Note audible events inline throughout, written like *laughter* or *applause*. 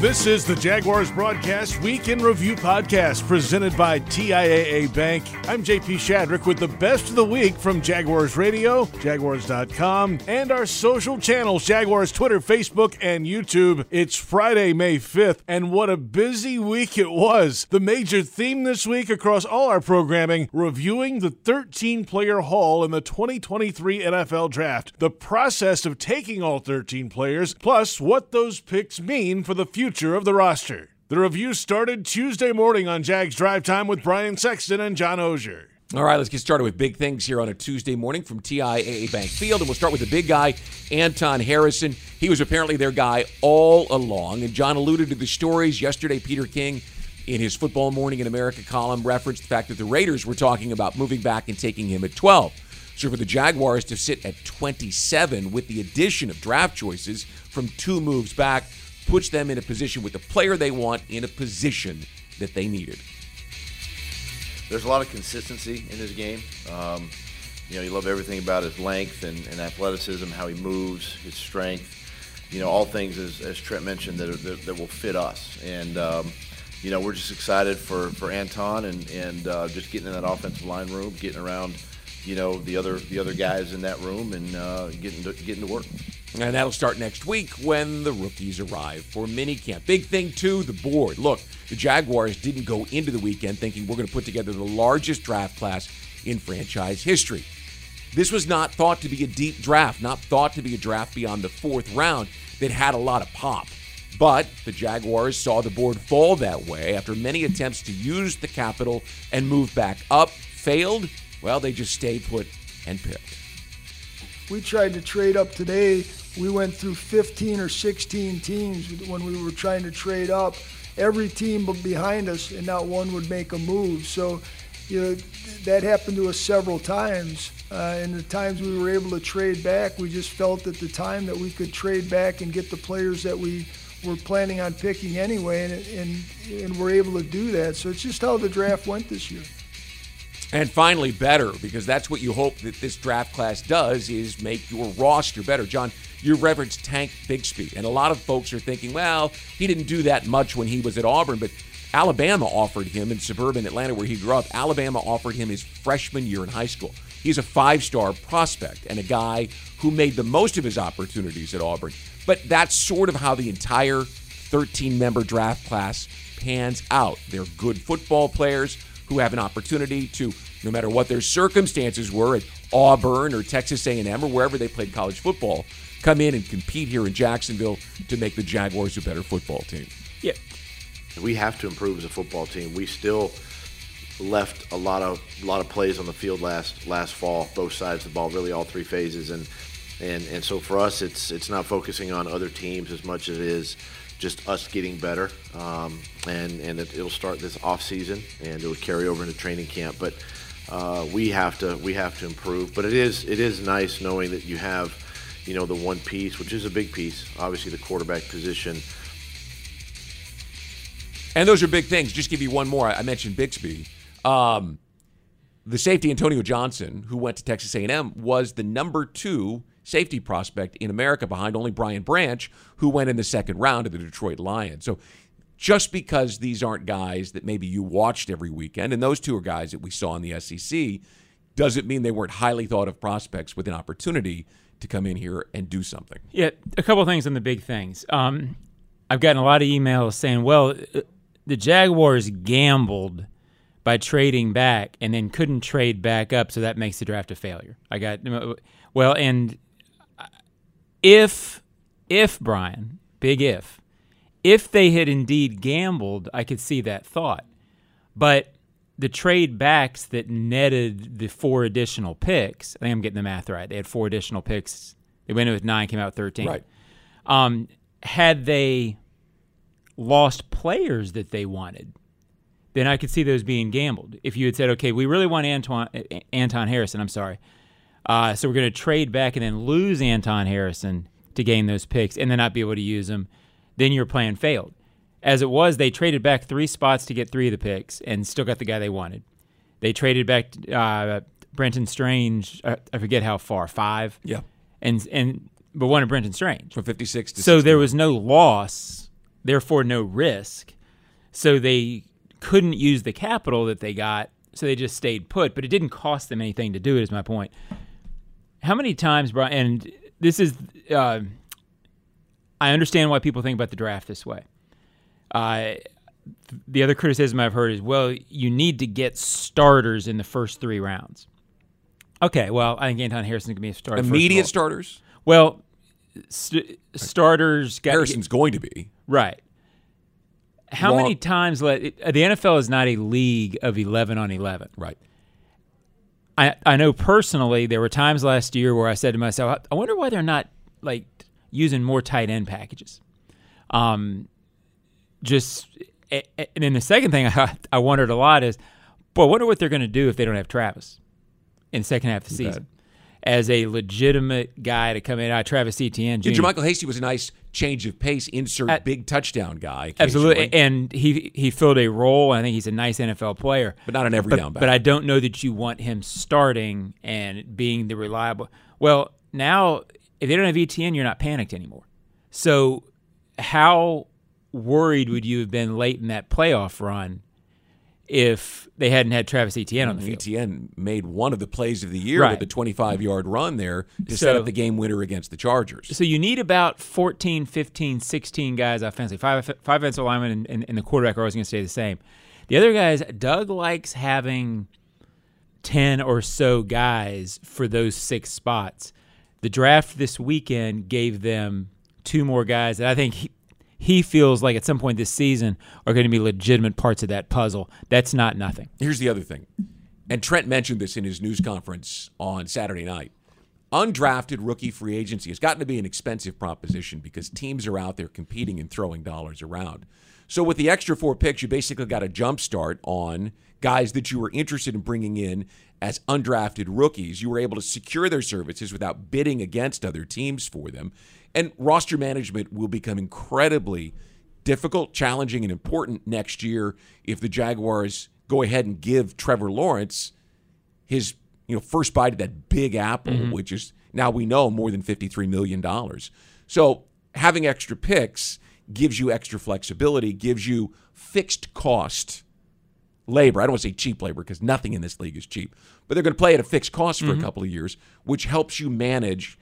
This is the Jaguars Broadcast Week in Review podcast presented by TIAA Bank. I'm JP Shadrick with the best of the week from Jaguars Radio, Jaguars.com, and our social channels Jaguars Twitter, Facebook, and YouTube. It's Friday, May 5th, and what a busy week it was. The major theme this week across all our programming reviewing the 13 player haul in the 2023 NFL Draft, the process of taking all 13 players, plus what those picks mean for the future future of the roster. The review started Tuesday morning on Jags Drive Time with Brian Sexton and John Oehser. All right, let's get started with big things here on a Tuesday morning from TIAA Bank Field. And we'll start with the big guy, Anton Harrison. He was apparently their guy all along. And John alluded to the stories yesterday. Peter King, in his Football Morning in America column, referenced the fact that the Raiders were talking about moving back and taking him at 12. So for the Jaguars to sit at 27 with the addition of draft choices from two moves back puts them in a position with the player they want in a position that they needed. There's a lot of consistency in his game. Um, you know, you love everything about his length and, and, athleticism, how he moves, his strength. You know, all things as, as Trent mentioned that, are, that, that will fit us. And um, you know, we're just excited for, for Anton and and uh, just getting in that offensive line room, getting around, you know, the other the other guys in that room, and uh, getting to, getting to work. And that'll start next week when the rookies arrive for minicamp. Big thing, too, the board. Look, the Jaguars didn't go into the weekend thinking we're going to put together the largest draft class in franchise history. This was not thought to be a deep draft, not thought to be a draft beyond the fourth round that had a lot of pop. But the Jaguars saw the board fall that way after many attempts to use the capital and move back up. Failed? Well, they just stayed put and picked. We tried to trade up today we went through 15 or 16 teams when we were trying to trade up. Every team behind us, and not one would make a move. So, you know, that happened to us several times. Uh, and the times we were able to trade back, we just felt at the time that we could trade back and get the players that we were planning on picking anyway, and, and, and we're able to do that. So it's just how the draft went this year. And finally, better, because that's what you hope that this draft class does is make your roster better. John, you referenced Tank Bigsby, and a lot of folks are thinking, well, he didn't do that much when he was at Auburn, but Alabama offered him in suburban Atlanta, where he grew up. Alabama offered him his freshman year in high school. He's a five star prospect and a guy who made the most of his opportunities at Auburn. But that's sort of how the entire 13 member draft class pans out. They're good football players who have an opportunity to, no matter what their circumstances were at Auburn or Texas A&M or wherever they played college football, come in and compete here in Jacksonville to make the Jaguars a better football team. Yeah, we have to improve as a football team. We still left a lot of a lot of plays on the field last last fall, both sides of the ball, really all three phases, and and and so for us, it's it's not focusing on other teams as much as it is just us getting better, um, and and it, will start this off season and it will carry over into training camp. But uh, we have to we have to improve. But it is it is nice knowing that you have, you know, the one piece, which is a big piece, obviously the quarterback position. And those are big things. Just give you one more. I mentioned Bigsby. Um, the safety Antonio Johnson, who went to Texas A&M, was the number two safety prospect in America behind only Brian Branch, who went in the second round of the Detroit Lions. So just because these aren't guys that maybe you watched every weekend, and those two are guys that we saw in the SEC, doesn't mean they weren't highly thought of prospects with an opportunity to come in here and do something. Yeah, a couple things on the big things. Um, I've gotten a lot of emails saying, well, uh, the Jaguars gambled by trading back and then couldn't trade back up, so that makes the draft a failure. I got, well, and if if Brian, big if, if they had indeed gambled, I could see that thought. But the trade backs that netted the four additional picks, I think I'm getting the math right. They had four additional picks. They went in with nine, came out with 13. Right. Um, had they lost players that they wanted, then I could see those being gambled. If you had said, okay, we really want Antoine, Anton Harrison, I'm sorry, uh, so we're going to trade back and then lose Anton Harrison to gain those picks and then not be able to use them. Then your plan failed. As it was, they traded back three spots to get three of the picks and still got the guy they wanted. They traded back uh, Brenton Strange. Uh, I forget how far, five. Yeah. And and but wanted Brenton Strange from fifty six. So there was no loss therefore no risk. So they couldn't use the capital that they got, so they just stayed put. But it didn't cost them anything to do it. Is my point. How many times, Brian? And this is, uh, I understand why people think about the draft this way. Uh, the other criticism I've heard is, well, you need to get starters in the first three rounds. Okay, well, I think Anton Harrison's going to be a starter. Immediate starters. Well, st- starters got Harrison's going to be. right. How Long- many times? Let, the NFL is not a league of eleven on eleven. Right. I I know personally there were times last year where I said to myself, I wonder why they're not like using more tight end packages. Um, just and then the second thing *laughs* I I wondered a lot is, boy, I wonder what they're going to do if they don't have Travis in the second half of the season. As a legitimate guy to come in, uh, Travis Etienne, Yeah, JaMycal Hasty was a nice change of pace, insert At- big touchdown guy. Absolutely, and he he filled a role. And I think he's a nice NFL player, but not an every but, down back. but I don't know that you want him starting and being the reliable. Well, now if they don't have Etienne, you're not panicked anymore. So, how worried would you have been late in that playoff run if they hadn't had Travis Etienne on the field? Etienne made one of the plays of the year Right. with the 25 yard run there to set up the game winner against the Chargers. So you need about 14, 15, 16 guys offensively. Five, five offensive linemen and, and, and the quarterback are always going to stay the same. The other guys, Doug likes having 10 or so guys for those six spots. The draft this weekend gave them two more guys that I think he, he feels like at some point this season are going to be legitimate parts of that puzzle. That's not nothing. Here's the other thing, and Trent mentioned this in his news conference on Saturday night. Undrafted rookie free agency has gotten to be an expensive proposition because teams are out there competing and throwing dollars around. So with the extra four picks, you basically got a jump start on guys that you were interested in bringing in as undrafted rookies. You were able to secure their services without bidding against other teams for them. And roster management will become incredibly difficult, challenging, and important next year if the Jaguars go ahead and give Trevor Lawrence his you know first bite of that big apple, mm-hmm. which is now we know more than fifty three million dollars. So having extra picks gives you extra flexibility, gives you fixed cost labor. I don't want to say cheap labor because nothing in this league is cheap, but they're going to play at a fixed cost for a mm-hmm. couple of years, which helps you manage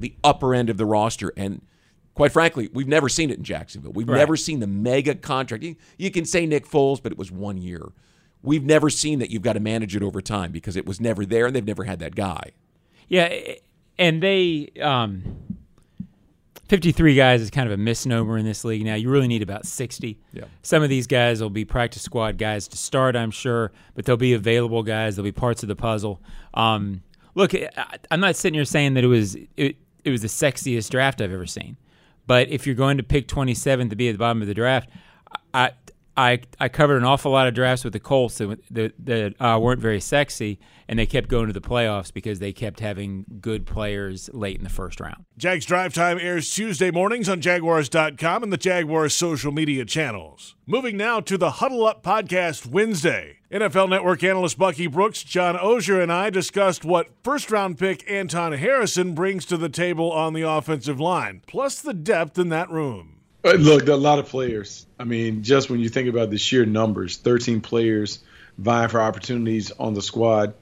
the upper end of the roster. And quite frankly, we've never seen it in Jacksonville. We've Right. never seen the mega contract. You, you can say Nick Foles, but it was one year. We've never seen that you've got to manage it over time because it was never there and they've never had that guy. Yeah, and they um, 53 guys is kind of a misnomer in this league now. You really need about 60. Yeah. Some of these guys will be practice squad guys to start, I'm sure, but they'll be available guys. They'll be parts of the puzzle. Um, look, I- I'm not sitting here saying that it was it, it was the sexiest draft I've ever seen, but if you're going to pick 27 to be at the bottom of the draft, I I I covered an awful lot of drafts with the Colts that that, that uh, weren't very sexy, and they kept going to the playoffs because they kept having good players late in the first round. Jags Drive Time airs Tuesday mornings on Jaguars.com and the Jaguars social media channels. Moving now to the Huddle Up Podcast Wednesday. NFL Network analyst Bucky Brooks, John Oehser, and I discussed what first round pick Anton Harrison brings to the table on the offensive line, plus the depth in that room. Uh, Look, a lot of players. I mean, just when you think about the sheer numbers, 13 players vying for opportunities on the squad.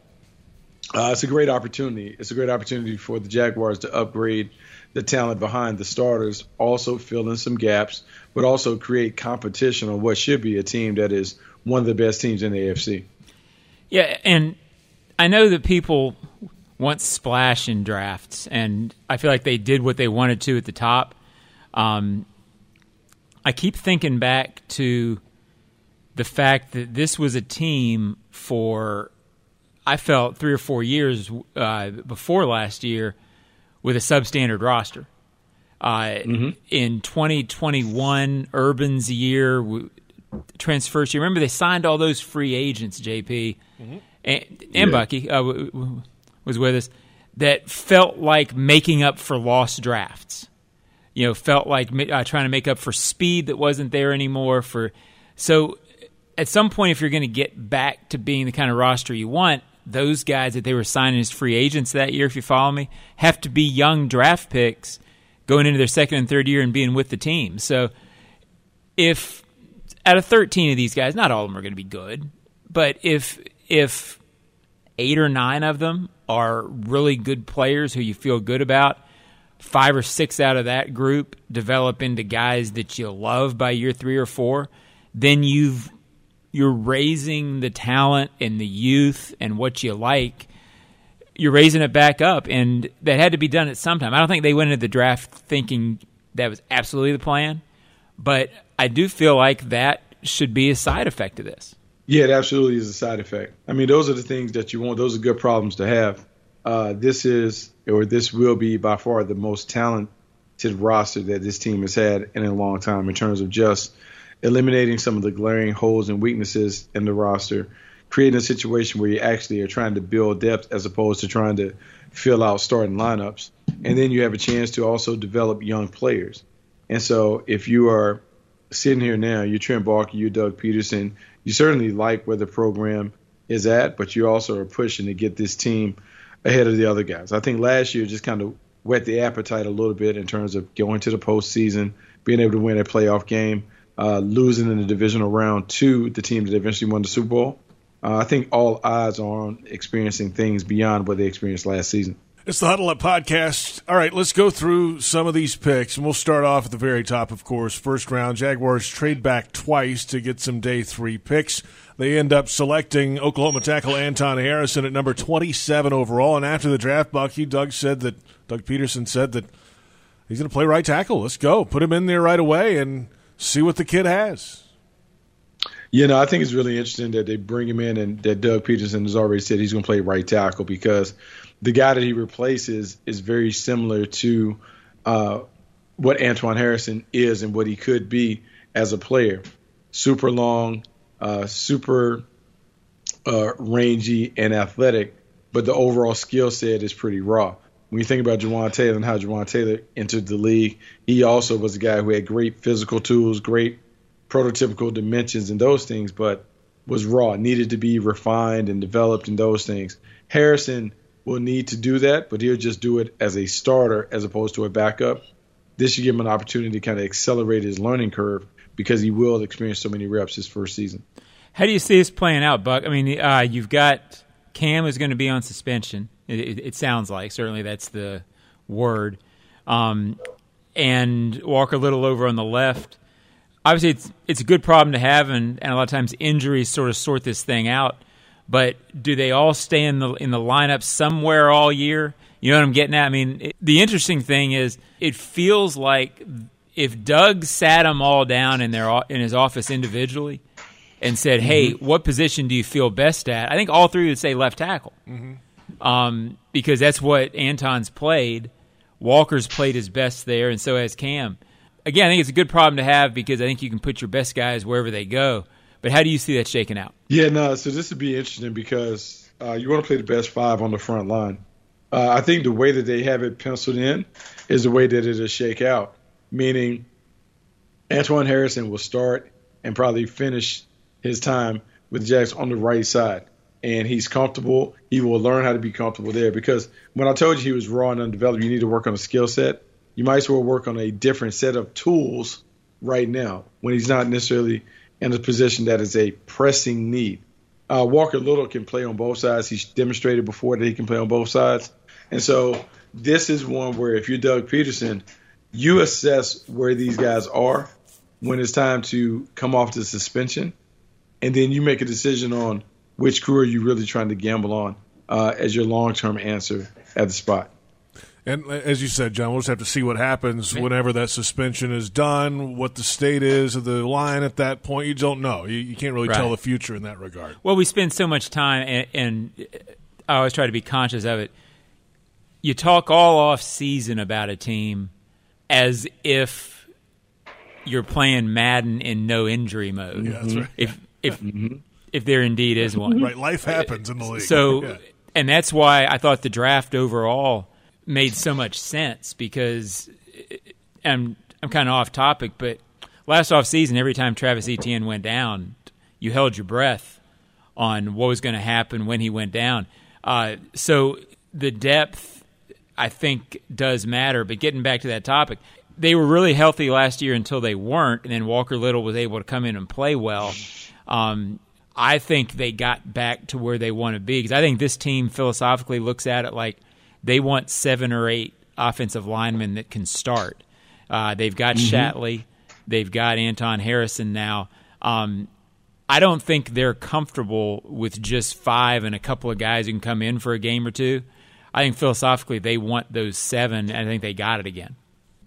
Uh, it's a great opportunity. It's a great opportunity for the Jaguars to upgrade the talent behind the starters, also fill in some gaps, but also create competition on what should be a team that is one of the best teams in the AFC. Yeah, and I know that people want splash in drafts, and I feel like they did what they wanted to at the top. Um, I keep thinking back to the fact that this was a team for, I felt, three or four years uh, before last year with a substandard roster. Uh, In 2021, Urban's year, transfers. You remember they signed all those free agents, JP, and, and Yeah. Bucky uh, was with us, that felt like making up for lost drafts. You know, felt like uh, trying to make up for speed that wasn't there anymore. For so, at some point, if you're going to get back to being the kind of roster you want, those guys that they were signing as free agents that year, if you follow me, have to be young draft picks going into their second and third year and being with the team. So if out of 13 of these guys, not all of them are going to be good, but if if eight or nine of them are really good players who you feel good about, five or six out of that group develop into guys that you love by year three or four, then you've you're raising the talent and the youth and what you like. You're raising it back up, and that had to be done at some time. I don't think they went into the draft thinking that was absolutely the plan, but I do feel like that should be a side effect of this. Yeah, it absolutely is a side effect. I mean, those are the things that you want. Those are good problems to have. Uh, this is, or this will be by far the most talented roster that this team has had in a long time in terms of just eliminating some of the glaring holes and weaknesses in the roster, creating a situation where you actually are trying to build depth as opposed to trying to fill out starting lineups. And then you have a chance to also develop young players. And so if you are sitting here now, you're Trent Baalke, you're Doug Pederson, you certainly like where the program is at, but you also are pushing to get this team ahead of the other guys. I think last year just kind of whet the appetite a little bit in terms of going to the postseason, being able to win a playoff game, uh, losing in the divisional round to the team that eventually won the Super Bowl. Uh, I think all odds are on experiencing things beyond what they experienced last season. It's the Huddle Up Podcast. All right, let's go through some of these picks, and we'll start off at the very top, of course. First round, Jaguars trade back twice to get some day three picks. They end up selecting Oklahoma tackle Anton Harrison at number 27 overall. And after the draft, Bucky, Doug said that, Doug Pederson said that he's going to play right tackle. Let's go. Put him in there right away and see what the kid has. You know, I think it's really interesting that they bring him in and that Doug Pederson has already said he's going to play right tackle because the guy that he replaces is very similar to uh, what Antoine Harrison is and what he could be as a player. Super long, uh, super uh, rangy and athletic, but the overall skill set is pretty raw. When you think about Jawaan Taylor and how Jawaan Taylor entered the league, he also was a guy who had great physical tools, great prototypical dimensions and those things, but was raw, needed to be refined and developed in those things. Harrison will need to do that, but he'll just do it as a starter as opposed to a backup. This should give him an opportunity to kind of accelerate his learning curve because he will experience so many reps his first season. How do you see this playing out, Buck? I mean, uh, you've got Cam is going to be on suspension. It, it, it, sounds like certainly that's the word. Um, and Walker a Little over on the left obviously it's it's a good problem to have, and, and a lot of times injuries sort of sort this thing out. But do they all stay in the in the lineup somewhere all year? You know what I'm getting at? I mean, it, the interesting thing is it feels like if Doug sat them all down in their in his office individually and said, "Hey, mm-hmm. what position do you feel best at?" I think all three would say left tackle, mm-hmm. um, because that's what Anton's played. Walker's played his best there, and so has Cam again, I think it's a good problem to have because I think you can put your best guys wherever they go. But how do you see that shaking out? Yeah, no. So this would be interesting because uh, you want to play the best five on the front line. Uh, I think the way that they have it penciled in is the way that it'll shake out. Meaning, Antoine Harrison will start and probably finish his time with Jax on the right side, and he's comfortable. He will learn how to be comfortable there because when I told you he was raw and undeveloped, you need to work on a skill set you might as well work on a different set of tools right now when he's not necessarily in a position that is a pressing need. Uh, Walker Little can play on both sides. He's demonstrated before that he can play on both sides. And so this is one where if you're Doug Pederson, you assess where these guys are when it's time to come off the suspension, and then you make a decision on which crew are you really trying to gamble on uh, as your long-term answer at the spot. And uh, as you said, John, we'll just have to see what happens whenever that suspension is done, what the state is of the line at that point. You don't know. You, you can't really right. tell the future in that regard. Well, we spend so much time, and, and, I always try to be conscious of it. You talk all off season about a team as if you're playing Madden in no injury mode. Yeah, that's right. If if mm-hmm. if there indeed is one, right? Life happens in the league. So, *laughs* yeah. and that's why I thought the draft overall made so much sense because I'm I'm kind of off topic, but last off season, every time Travis Etienne went down, you held your breath on what was going to happen when he went down. Uh, so the depth, I think, does matter. But getting back to that topic, they were really healthy last year until they weren't, and then Walker Little was able to come in and play well. Um, I think they got back to where they want to be because I think this team philosophically looks at it like they want seven or eight offensive linemen that can start. Uh, they've got mm-hmm. Shatley, they've got Anton Harrison now. Um, I don't think they're comfortable with just five and a couple of guys who can come in for a game or two. I think philosophically they want those seven, and I think they got it again.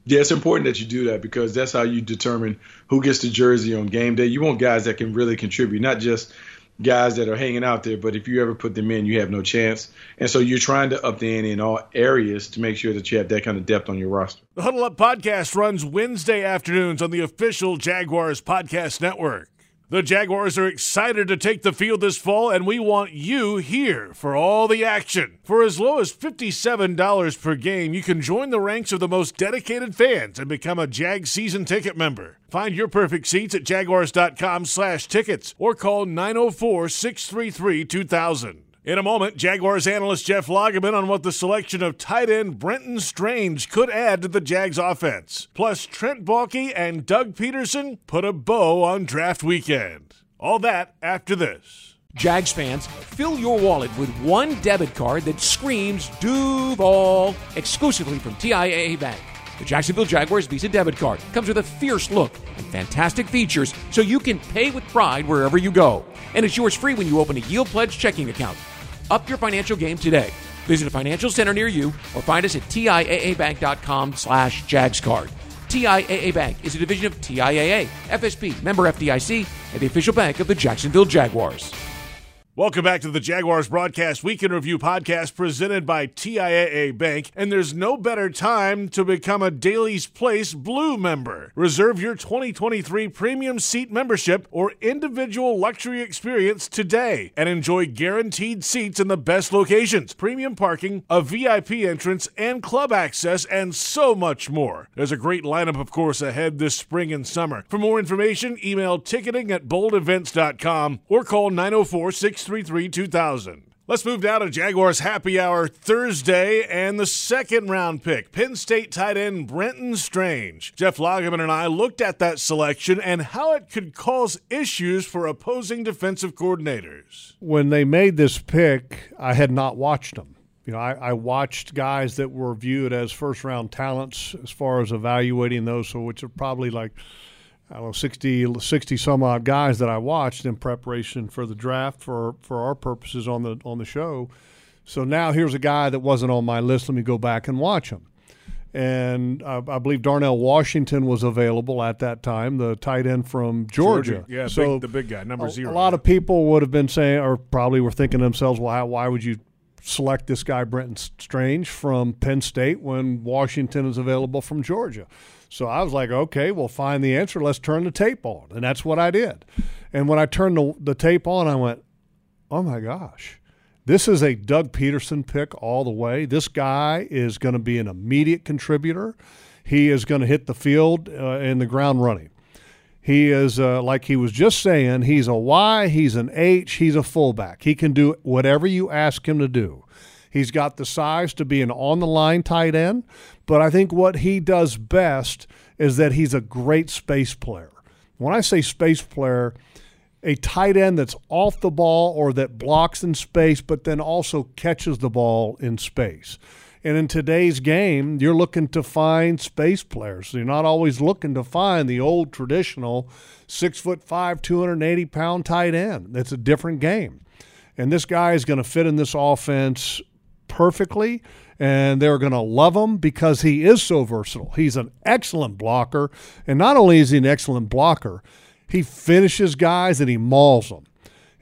Yeah, it's important that you do that because that's how you determine who gets the jersey on game day. You want guys that can really contribute, not just guys that are hanging out there, but if you ever put them in, you have no chance. And so you're trying to up the ante in all areas to make sure that you have that kind of depth on your roster. The Huddle Up podcast runs Wednesday afternoons on the official Jaguars podcast network. The Jaguars are excited to take the field this fall, and we want you here for all the action. For as low as $57 per game, you can join the ranks of the most dedicated fans and become a Jag season ticket member. Find your perfect seats at jaguars.com slash tickets or call 904 633 2000. In a moment, Jaguars analyst Jeff Lageman on what the selection of tight end Brenton Strange could add to the Jags offense. Plus, Trent Baalke and Doug Pederson put a bow on draft weekend. All that after this. Jags fans, fill your wallet with one debit card that screams Duval exclusively from TIAA Bank. The Jacksonville Jaguars Visa debit card comes with a fierce look and fantastic features so you can pay with pride wherever you go. And it's yours free when you open a Yield Pledge checking account. Up your financial game today. Visit a financial center near you or find us at TIAABank.com slash JagsCard. TIAA Bank is a division of TIAA, FSB, member FDIC, and the official bank of the Jacksonville Jaguars. Welcome back to the Jaguars Broadcast Week in Review podcast presented by TIAA Bank. And there's no better time to become a Daily's Place Blue member. Reserve your 2023 premium seat membership or individual luxury experience today and enjoy guaranteed seats in the best locations, premium parking, a VIP entrance, and club access, and so much more. There's a great lineup, of course, ahead this spring and summer. For more information, email ticketing at boldevents.com or call 904 633 2000. Let's move down to Jaguars Happy Hour Thursday and the second round pick, Penn State tight end Brenton Strange. Jeff Lageman and I looked at that selection and how it could cause issues for opposing defensive coordinators. When they made this pick, I had not watched them. You know, I, I watched guys that were viewed as first round talents as far as evaluating those, so which are probably like – I don't know, 60, 60 some odd guys that I watched in preparation for the draft for, for our purposes on the on the show. So now here's a guy that wasn't on my list. Let me go back and watch him. And I, I believe Darnell Washington was available at that time, the tight end from Georgia. Georgia. Yeah, so big, the big guy, number a, zero. A lot of people would have been saying, or probably were thinking to themselves, well, how, why would you select this guy, Brenton Strange, from Penn State when Washington is available from Georgia? So I was like, okay, we'll find the answer. Let's turn the tape on. And that's what I did. And when I turned the, the tape on, I went, oh my gosh, this is a Doug Pederson pick all the way. This guy is going to be an immediate contributor. He is going to hit the field uh, in the ground running. He is, uh, like he was just saying, he's a Y, he's an H, he's a fullback. He can do whatever you ask him to do. He's got the size to be an on the line tight end, but I think what he does best is that he's a great space player. When I say space player, a tight end that's off the ball or that blocks in space, but then also catches the ball in space. And in today's game, you're looking to find space players. You're not always looking to find the old traditional six foot five, 280 pound tight end. It's a different game. And this guy is going to fit in this offense perfectly, and they're going to love him because he is so versatile. He's an excellent blocker, and not only is he an excellent blocker, he finishes guys and he mauls them.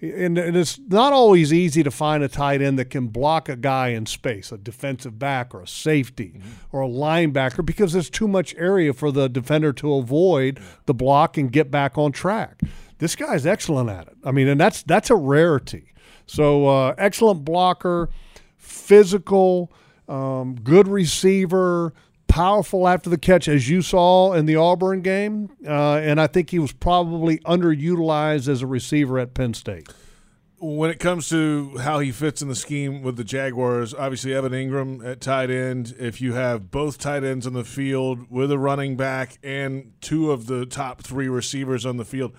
And, it's not always easy to find a tight end that can block a guy in space, a defensive back or a safety mm-hmm. or a linebacker, because there's too much area for the defender to avoid the block and get back on track. This guy's excellent at it. I mean, and that's that's a rarity. So uh, excellent blocker physical, um, good receiver, powerful after the catch, as you saw in the Auburn game. Uh, and I think he was probably underutilized as a receiver at Penn State. when it comes to how he fits in the scheme with the Jaguars, obviously Evan Engram at tight end. If you have both tight ends on the field with a running back and two of the top three receivers on the field,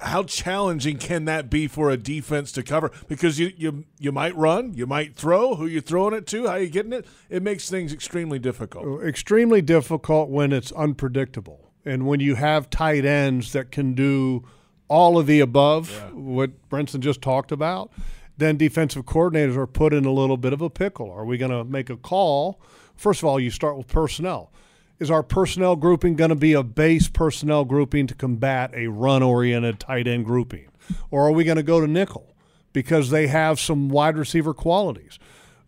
how challenging can that be for a defense to cover? Because you you you might run, you might throw. Who you throwing it to? How you getting it? It makes things extremely difficult. Uh, extremely difficult when it's unpredictable, and when you have tight ends that can do all of the above, yeah. what Brinson just talked about. Then defensive coordinators are put in a little bit of a pickle. Are we going to make a call? First of all, you start with personnel is our personnel grouping going to be a base personnel grouping to combat a run oriented tight end grouping? Or are we going to go to nickel because they have some wide receiver qualities?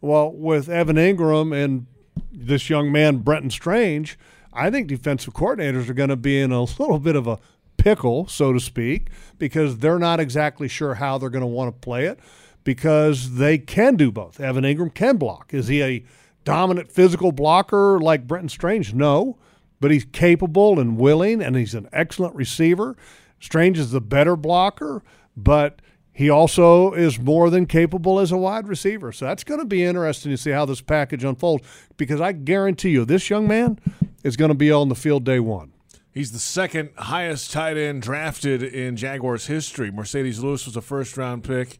Well, with Evan Engram and this young man, Brenton Strange, I think defensive coordinators are going to be in a *laughs* little bit of a pickle, so to speak, because they're not exactly sure how they're going to want to play it because they can do both. Evan Engram can block. Is he a dominant physical blocker like Brenton Strange? No, but he's capable and willing, and he's an excellent receiver. Strange is the better blocker, but he also is more than capable as a wide receiver. So that's going to be interesting to see how this package unfolds because I guarantee you this young man is going to be on the field day one. He's the second highest tight end drafted in Jaguars history. Marcedes Lewis was a first round pick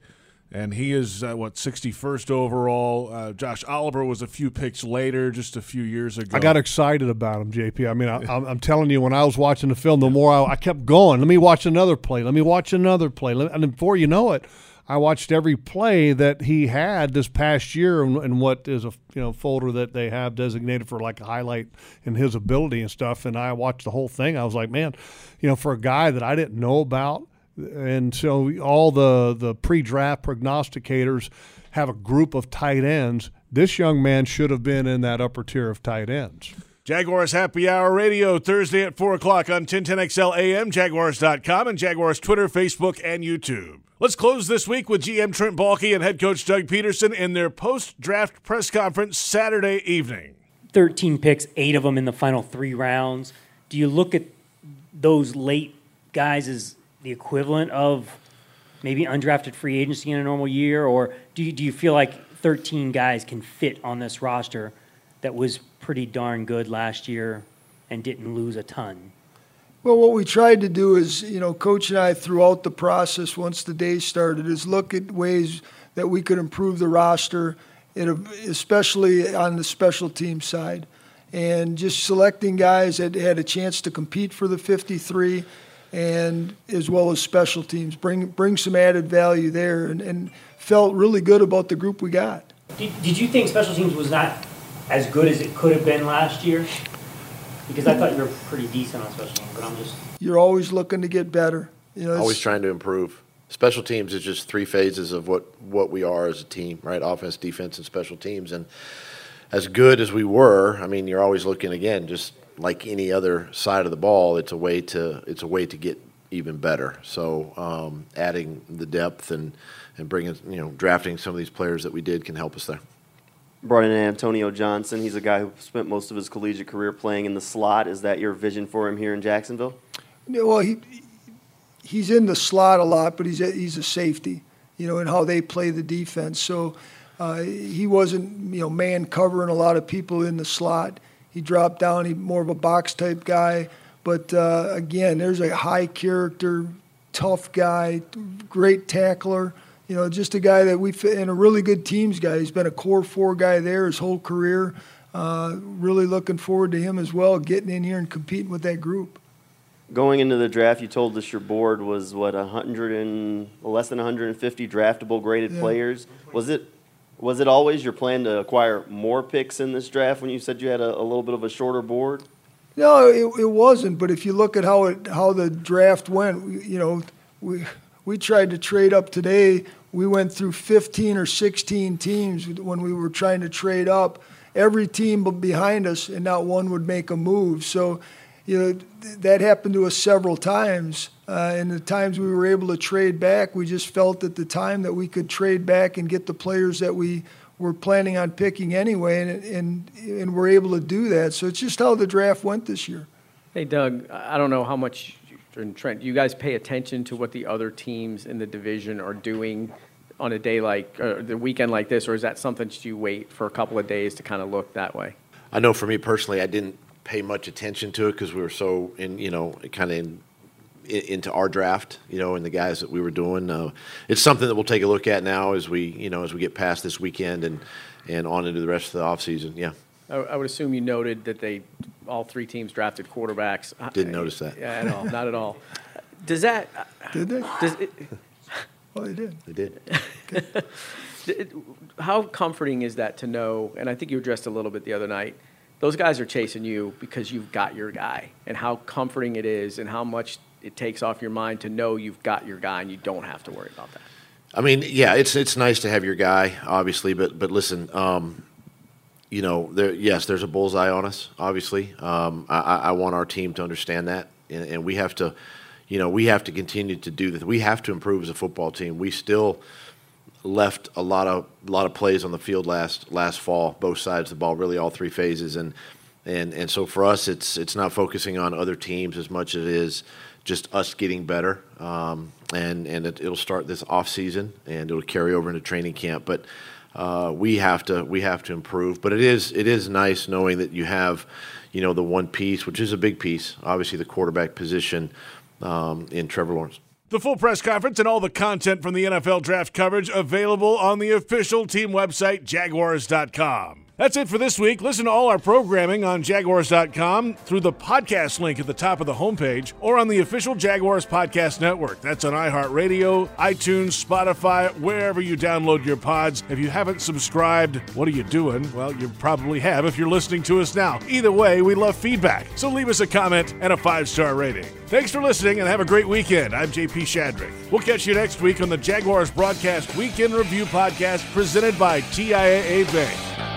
and he is uh, what 61st overall. Uh, Josh Oliver was a few picks later, just a few years ago. I got excited about him, JP. I mean, I, am telling you, when I was watching the film, the more I, I, kept going. Let me watch another play. Let me watch another play. And before you know it, I watched every play that he had this past year, and what is a you know folder that they have designated for like a highlight in his ability and stuff. And I watched the whole thing. I was like, man, you know, for a guy that I didn't know about and so all the the pre-draft prognosticators have a group of tight ends. This young man should have been in that upper tier of tight ends. Jaguars Happy Hour Radio Thursday at 4 o'clock on 1010XL AM, Jaguars.com, and Jaguars Twitter, Facebook, and YouTube. Let's close this week with GM Trent Baalke and head coach Doug Pederson in their post draft press conference Saturday evening. 13 picks, eight of them in the final three rounds. Do you look at those late guys as the equivalent of maybe undrafted free agency in a normal year, or do you, do you feel like 13 guys can fit on this roster that was pretty darn good last year and didn't lose a ton? Well, what we tried to do is, you know, Coach and I throughout the process, once the day started, is look at ways that we could improve the roster, especially on the special team side. And just selecting guys that had a chance to compete for the 53 and as well as special teams. Bring bring some added value there, and, and felt really good about the group we got. Did, did you think special teams was not as good as it could have been last year? Because I thought you were pretty decent on special teams, but I'm just. You're always looking to get better. You know, always trying to improve. Special teams is just three phases of what, what we are as a team, right? Offense, defense, and special teams. And as good as we were, I mean, you're always looking again, just like any other side of the ball, it's a way to it's a way to get even better. So um, adding the depth and and bringing you know drafting some of these players that we did can help us there. Brought in Antonio Johnson. He's a guy who spent most of his collegiate career playing in the slot. Is that your vision for him here in Jacksonville? Yeah, well, he he's in the slot a lot, but he's a, he's a safety, you know, and how they play the defense. So uh, he wasn't you know man covering a lot of people in the slot he dropped down. He more of a box type guy. But uh, again, there's a high character, tough guy, great tackler. You know, just a guy that we fit in a really good teams guy. He's been a core four guy there his whole career. Uh, really looking forward to him as well, getting in here and competing with that group. Going into the draft, you told us your board was what 100 and less than 150 draftable graded yeah. players. Was it was it always your plan to acquire more picks in this draft when you said you had a, a little bit of a shorter board? No, it, it wasn't. But if you look at how it how the draft went, you know, we we tried to trade up today. We went through 15 or 16 teams when we were trying to trade up. Every team behind us, and not one would make a move. So, you know, that happened to us several times. Uh, and the times we were able to trade back, we just felt at the time that we could trade back and get the players that we were planning on picking anyway, and and and we're able to do that. So it's just how the draft went this year. Hey, Doug, I don't know how much and Trent, you guys pay attention to what the other teams in the division are doing on a day like uh, the weekend like this, or is that something that you wait for a couple of days to kind of look that way? I know for me personally, I didn't pay much attention to it because we were so in, you know, kind of in, in, into our draft, you know, and the guys that we were doing. Uh, it's something that we'll take a look at now as we, you know, as we get past this weekend and and on into the rest of the offseason. Yeah. I, I would assume you noted that they all three teams drafted quarterbacks. Didn't notice that. Yeah, at all, not at all. Does that? Did they? Does it, Well, they did. They did. it- *laughs* how comforting is that to know? And I think you addressed a little bit the other night. Those guys are chasing you because you've got your guy, and how comforting it is, and how much it takes off your mind to know you've got your guy, and you don't have to worry about that. I mean, yeah, it's it's nice to have your guy, obviously, but but listen, um, you know, there yes, there's a bullseye on us, obviously. Um, I, I want our team to understand that, and, and we have to, you know, we have to continue to do that. We have to improve as a football team. We still left a lot of a lot of plays on the field last last fall, both sides of the ball, really all three phases, and and and so for us, it's it's not focusing on other teams as much as it is just us getting better, um, and and it, it'll start this off season and it'll carry over into training camp, but. Uh, we have to we have to improve, but it is it is nice knowing that you have, you know, the one piece, which is a big piece, obviously the quarterback position um, in Trevor Lawrence. The full press conference and all the content from the NFL draft coverage available on the official team website, Jaguars.com. That's it for this week. Listen to all our programming on Jaguars.com through the podcast link at the top of the homepage or on the official Jaguars Podcast Network. That's on iHeartRadio, iTunes, Spotify, wherever you download your pods. If you haven't subscribed, what are you doing? Well, you probably have if you're listening to us now. Either way, we love feedback. So leave us a comment and a five star rating. Thanks for listening and have a great weekend. I'm JP Shadrick. We'll catch you next week on the Jaguars Broadcast Week in Review Podcast presented by TIAA Bank.